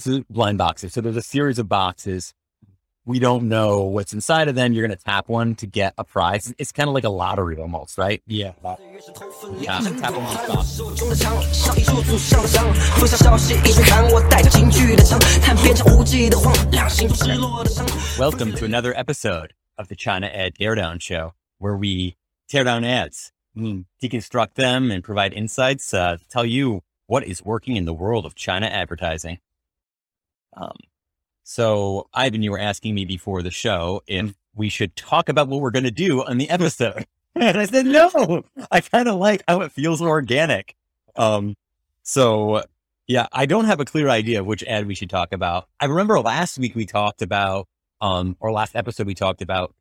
boxes, blind boxes. So there's a series of boxes. We don't know what's inside of them. You're going to tap one to get a prize. It's kind of like a lottery almost, right? Yeah. yeah. Welcome to another episode of the China Ad Teardown Show, where we tear down ads, deconstruct them, and provide insights uh, to tell you what is working in the world of China advertising. Um, so, Ivan, you were asking me before the show if we should talk about what we're going to do on the episode. and I said, no, I kind of like how it feels organic. Um, so yeah, I don't have a clear idea of which ad we should talk about. I remember last week we talked about, um, or last episode we talked about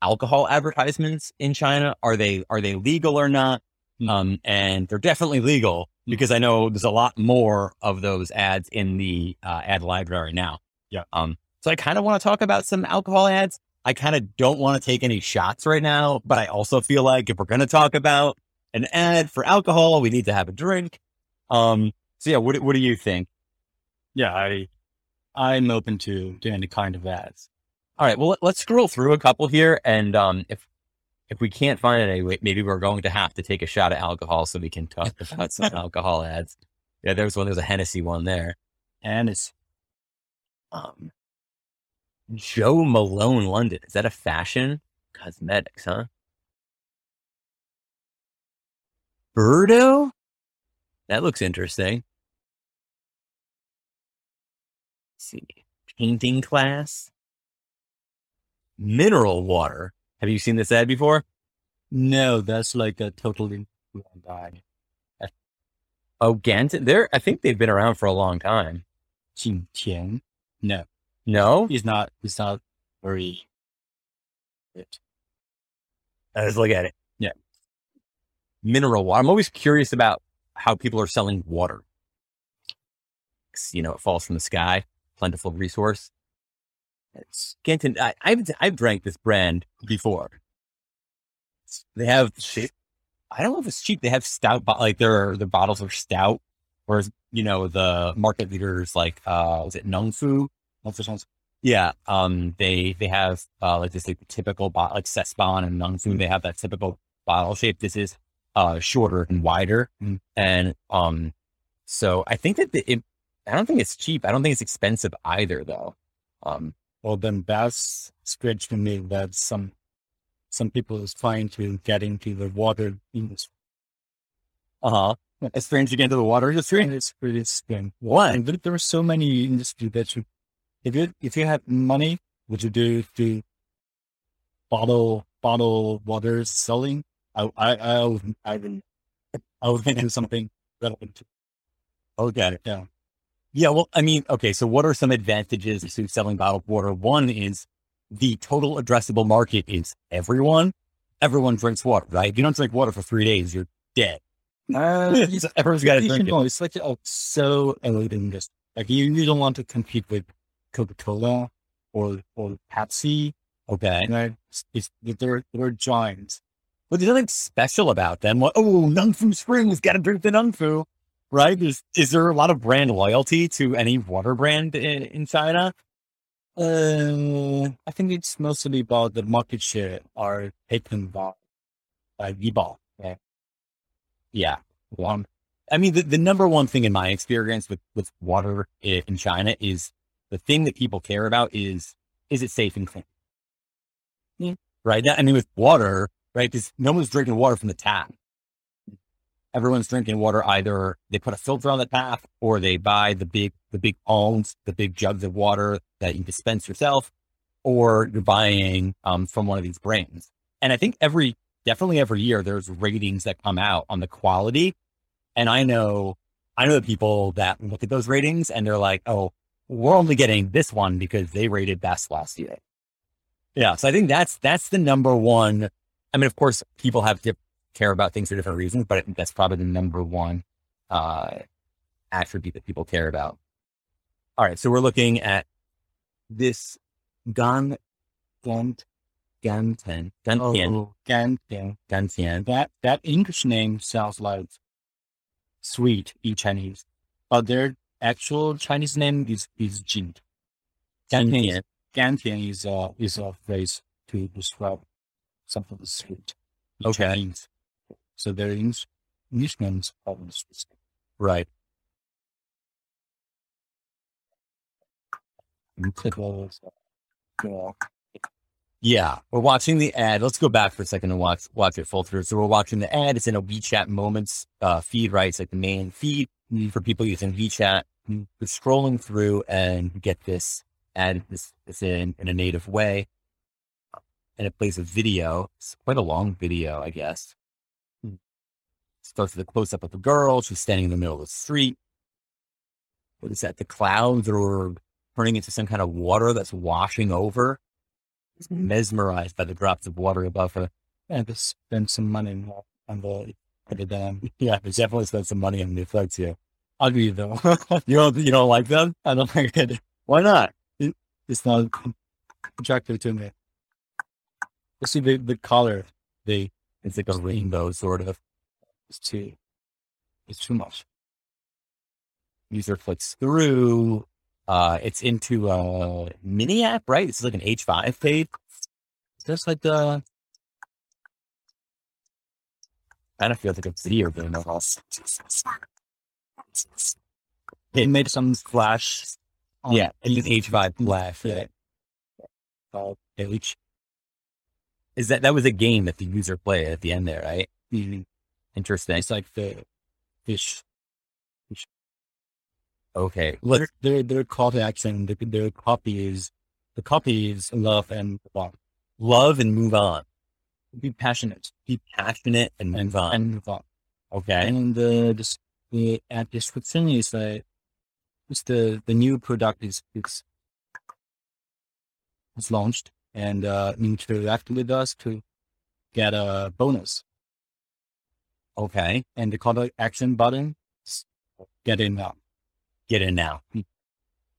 alcohol advertisements in China. Are they, are they legal or not? Hmm. Um, and they're definitely legal because I know there's a lot more of those ads in the uh, ad library now. Yeah. Um, so I kind of want to talk about some alcohol ads. I kind of don't want to take any shots right now, but I also feel like if we're going to talk about an ad for alcohol, we need to have a drink. Um, so yeah, what, what do you think? Yeah. I, I'm open to to any kind of ads. All right. Well, let- let's scroll through a couple here. And, um, if, if we can't find it anyway, maybe we're going to have to take a shot of alcohol so we can talk about some alcohol ads. Yeah. There's one. There's a Hennessy one there. And it's, Um, Joe Malone London. Is that a fashion cosmetics, huh? Birdo? That looks interesting. Let's see. Painting class. Mineral water. Have you seen this ad before? no, that's like a totally blind eye. Oh, Ganten. They're, I think they've been around for a long time. Jing Tian. No, No? it's not, it's not very. Let's look at it. Yeah. Mineral water. I'm always curious about how people are selling water. You know, it falls from the sky, plentiful resource. It's I, I've, I've drank this brand before. They have, shit- I don't know if it's cheap. They have stout, like their, their bottles are stout. Whereas, you know, the market leaders like, uh, was it Nongfu? Not for Yeah, um, they they have uh, like this like typical bottle, like C'estbon and Nongfu. They have that typical bottle shape. This is uh shorter and wider, Mm. and um, so I think that the, it, I don't think it's cheap. I don't think it's expensive either, though. Um, Well, then that's strange to me that some, some people is trying to get into the water industry. uh huh. It's strange to get into the water industry. It's pretty strange. What? And there, are so many industries that you, if you if you have money, would you do do bottle bottle water selling? I I I would I would I would think of something relevant. To, Okay. yeah, Yeah, well, I mean, okay, so what are some advantages to selling bottled water? One is the total addressable market is everyone. Everyone drinks water, right? If you don't drink water for three days, you're dead. uh, So everyone's got to drink it. it's like oh, so elite industry. Like you, you don't want to compete with Coca Cola or or Pepsi. Okay. Right? It's, it's they're they're giants. But there's nothing special about them. What, oh, Nongfu Springs, got to drink the Nongfu, right? Is, is there a lot of brand loyalty to any water brand in, in China? Uh, I think it's mostly about the market share are taken by by Vibal. Yeah. Yeah. Um, I mean, the, the number one thing in my experience with, with water in China is the thing that people care about is, is it safe and clean? Yeah. Right. That- I mean, with water, right? Because no one's drinking water from the tap. Everyone's drinking water. Either they put a filter on the tap or they buy the big, the big owns, the big jugs of water that you dispense yourself, or you're buying, um, from one of these brands. And I think every, definitely every year there's ratings that come out on the quality. And I know, I know the people that look at those ratings and they're like, oh, we're only getting this one because they rated best last year. Yeah. So I think that's, that's the number one. I mean, of course, people have to care about things for different reasons, but I think that's probably the number one, uh, attribute that people care about. All right. So we're looking at this Gan, Gant, Ganten, Gantian, Oh, Gan, yeah. Gantian. That that English name sounds like sweet in Chinese, but they're actual Chinese name is is Jing. Gantian. Gantian is a is a phrase to describe something sweet. Okay. Chinese. So there is names are. Right. Yeah, we're watching the ad. Let's go back for a second and watch watch it full through. So we're watching the ad. It's in a WeChat Moments uh, feed, right? It's like the main feed for people using WeChat. We're scrolling through and get this ad. This is in in a native way, and it plays a video. It's quite a long video, I guess. Starts with a close up of a girl. She's standing in the middle of the street. What is that? The clouds are turning into some kind of water that's washing over mm-hmm. mesmerized by the drops of water above her. and they spend some money on the on the dam. Yeah, they definitely spent some money on the effects here. Ugly though. You don't, you don't like them? I don't like it. Why not? It's not attractive to me. You see the, the color, the It's like a rainbow, sort of. It's too it's too much. User clicks through. Uh, it's into a mini app, right? This is like an H5 page. That's like the Kind of feels like a video game almost. it made some flash. Yeah, it's an H5 flash. Yeah. Uh, H. Is that that was a game that the user played at the end there, right? Mhm. Interesting. It's like the fish. Okay, let's Their, their call to action, their, their copy is the copy is love and love. love and move on. Be passionate Be passionate and and on. and move on. okay. And the this, the ad description is like it's the the new product is it's it's launched and uh interact with us to get a bonus. Okay. And the call to action button get it now. Get in now.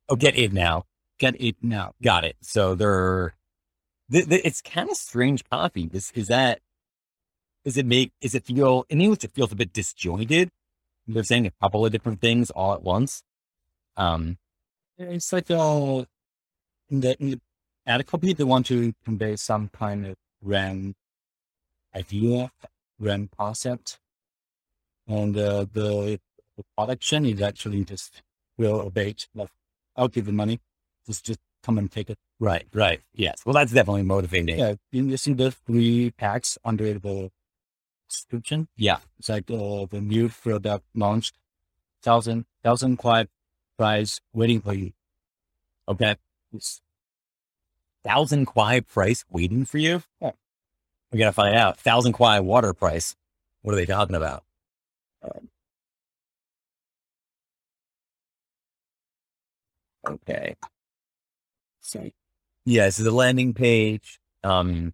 Oh, get in now. Get it now. Got it. So they're, th- th- it's kind of strange copy. Is, is that, it make, is it feel, in English, it feels a bit disjointed. They're saying a couple of different things all at once. Um, It's like uh in the, in the ad copy they want to convey some kind of brand idea, brand concept. And uh, the, the production is actually just will abate. Like I'll give the money. Just just come and take it. right, right. Yes. Well, that's definitely motivating. Yeah, you you see the three packs under the subscription. Yeah. It's like uh, the new product launched, thousand thousand quid price waiting for you. Okay. Thousand kwai price waiting for you. Yeah. We got to find out. Thousand kwai water price. What are they talking about? Okay. so Yeah, so the landing page um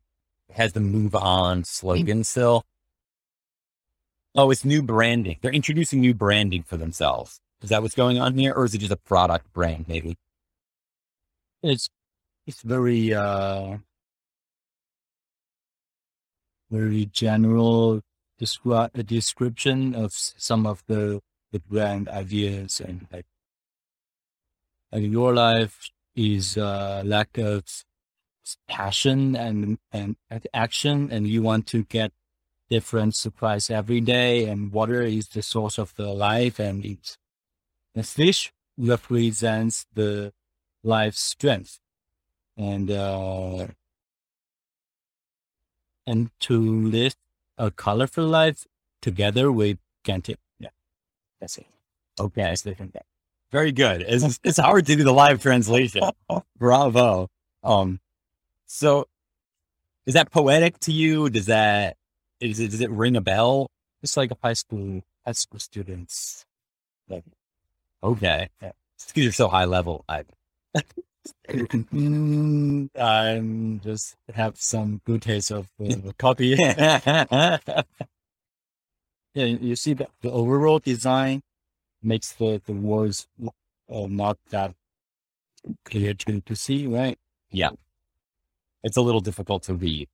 has the move on slogan still. Oh, it's new branding. They're introducing new branding for themselves. Is that what's going on here? Or is it just a product brand, maybe? it's it's very uh very general descri- a description of some of the the brand ideas and like like your life is uh lack of passion and and action and you want to get different surprise every day and water is the source of the life and it's the fish represents the life strength. And uh and to live a colorful life together with Ganten. Yeah, that's it. Okay. That's the thing. Very good. It's, it's hard to do the live translation. Bravo. Um, so is that poetic to you? Does that, is it, does it ring a bell? It's like a high school high school students. Like, Okay. Yeah. It's you're so high level. I, I'm just have some good taste of uh, copy. yeah. You see that the overall design makes the, the words uh, not that clear to, to see, right? Yeah. It's a little difficult to read.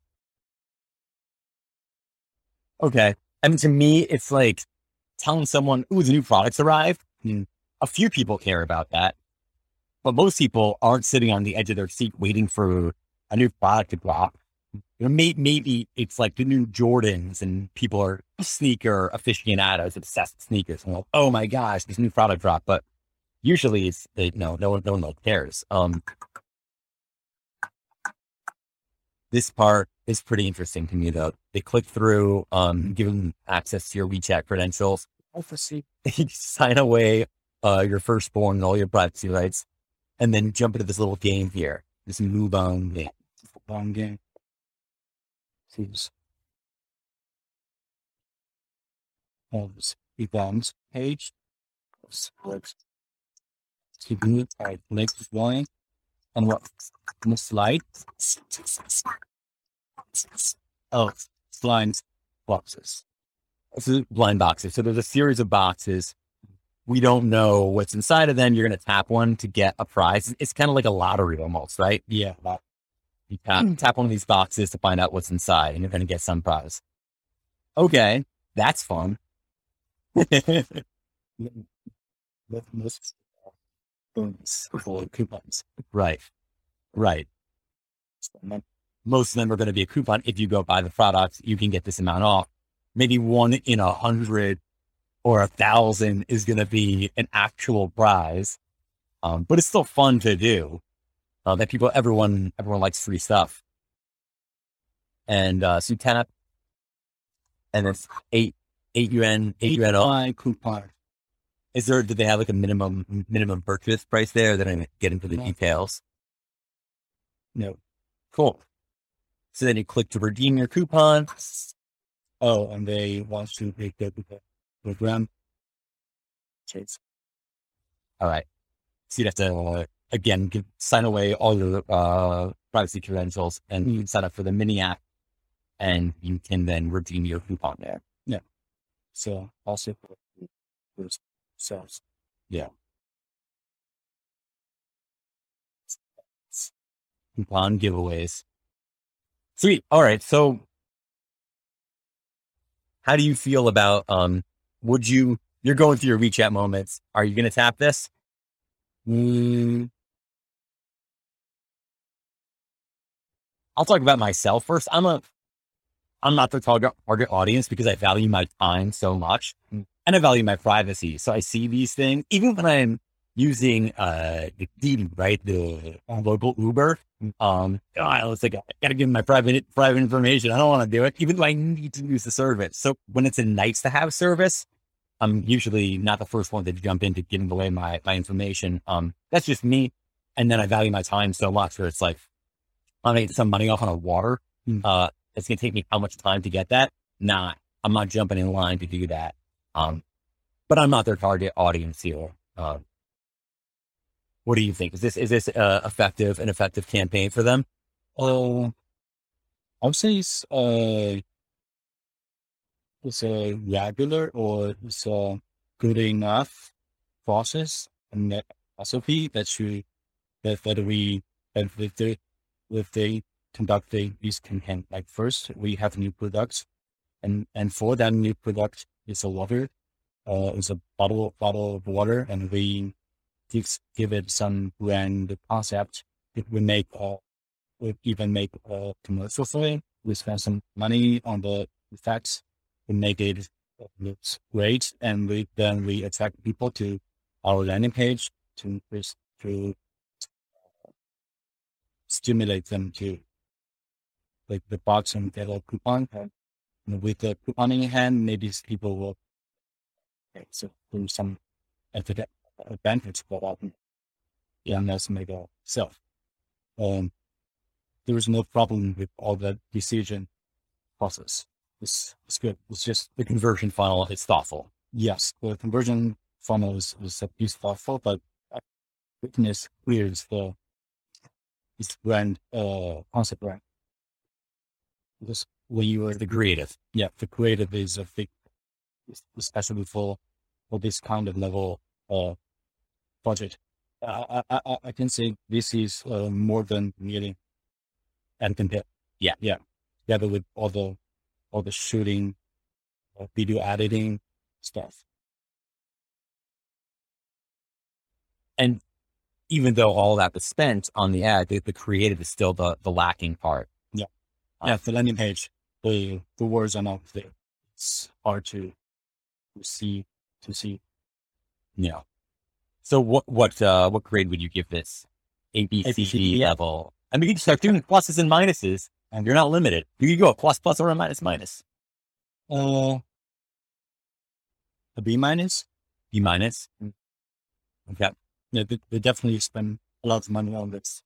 Okay. I mean, to me, it's like telling someone, ooh, the new products arrived. Hmm. a few people care about that, but most people aren't sitting on the edge of their seat waiting for a new product to drop. You know, may, maybe it's like the new Jordans and people are sneaker aficionados, obsessed with sneakers. And like, oh my gosh, this new product drop. But usually it's, they, no, no one, no one cares. Um, this part is pretty interesting to me though. They click through, um, give them access to your WeChat credentials. Obviously, you sign away uh, your firstborn and all your privacy rights, and then jump into this little game here, this move on game. long game. Seems. This events page. Select. Keeping it at next one. And what? On the slide. Oh, blind boxes. This is blind boxes. So there's a series of boxes. We don't know what's inside of them. You're going to tap one to get a prize. It's kind of like a lottery almost, right? Yeah, You tap, hmm. tap one of these boxes to find out what's inside and you're going to get some prize. Okay. That's fun. that most bonus for coupons. right. Right. Most of them are going to be a coupon. If you go buy the product, you can get this amount off. Maybe one in a hundred or a thousand is going to be an actual prize. Um, but it's still fun to do. Uh, that people, everyone, everyone likes free stuff. And, uh, so you tap and it's eight, eight yuan, eight yuan off. buy coupon. Is there, did they have like a minimum, minimum purchase price there? That I get into the No. details. No. Cool. So then you click to redeem your coupon. Oh, and they want to make the the program. Cheers. All right. So you'd have to, uh, again, give, sign away all your uh, privacy credentials and you can sign up for the mini app and you can then redeem your coupon there. Yeah. So also for those sales. Coupon giveaways. Sweet. All right. So how do you feel about, um, would you, you're going through your WeChat moments. Are you going to tap this? Mm, I'll talk about myself first. I'm a, I'm not the target target audience because I value my time so much Mm. and I value my privacy. So I see these things even when I'm using uh the Didi, right, the local Uber. Um, oh, it's like I gotta give my private private information. I don't want to do it, even though I need to use the service. So when it's a nice to have service, I'm usually not the first one to jump into giving away my my information. Um, that's just me. And then I value my time so much where it's like I'm gonna some money off on a water. Mm. Uh, it's gonna take me how much time to get that? Nah, I'm not jumping in line to do that. Um, but I'm not their target audience here. Um, what do you think? Is this is this uh, effective an effective campaign for them? uh, I would say it's uh, it's a regular or it's a good enough process and that SOP that should that that we that if they if they conduct the, this campaign. Like first we have new products and and for that new product is a water, uh, it's a bottle bottle of water, and we give give it some brand concept. If we make uh, we even make a commercial for it. We spend some money on the effects. We make it looks great, and we then we attract people to our landing page to to stimulate them to like the box and get a coupon. And with the coupon in hand, maybe people will okay, so there's some adva- advantage for that. Yeah, and let's make a sell. Um, there is no problem with all that decision process. It's, it's good. It's just, The conversion funnel is thoughtful. yes, the conversion funnel is, is a piece thoughtful, but witness clears the, this brand, uh, concept brand. Because when you are The creative. yeah, the creative is a big, especially for for this kind of level uh budget. I I I, can say this is uh, more than nearly and compare. Yeah. yeah, together with all the all the shooting, uh, video editing stuff. And even though all that was spent on the ad, the, the creative is still the, the lacking part. Yeah. Yeah, the landing page, the the words are not there. It's hard to to see to see. Yeah. So what what uh what grade would you give this? A B C D ABC, D yeah. level. I mean you can start doing pluses and minuses and you're not limited. You can go a plus plus or a minus minus. Uh, a B minus. B minus. Mm. Okay. Yeah, they, they definitely spend a lot of money on this.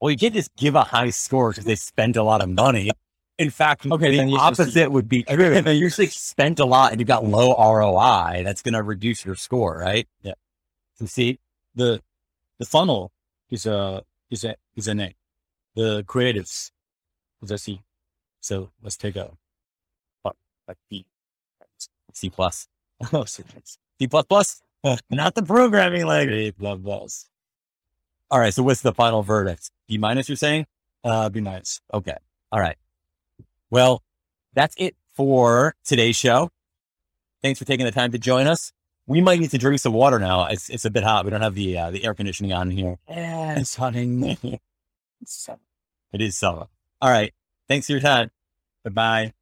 Well, you can't just give a high score because they spend a lot of money. In fact, Okay, the then you should see- opposite would be true. If you usually spent a lot and you've got low ROI, that's going to reduce your score, right? Yeah. So see, The the funnel is a is a is an A. The creatives is a C. So let's take a like B. C plus, Oh, C plus plus, not the programming language. Blah blahs. All right. So what's the final verdict? B minus, you're saying? Uh, be nice. Okay. All right. Well, that's it for today's show. Thanks for taking the time to join us. We might need to drink some water now. It's, it's a bit hot. We don't have the uh, the air conditioning on here. Yeah, it's hunting. It is summer. All right. Thanks for your time. Bye bye.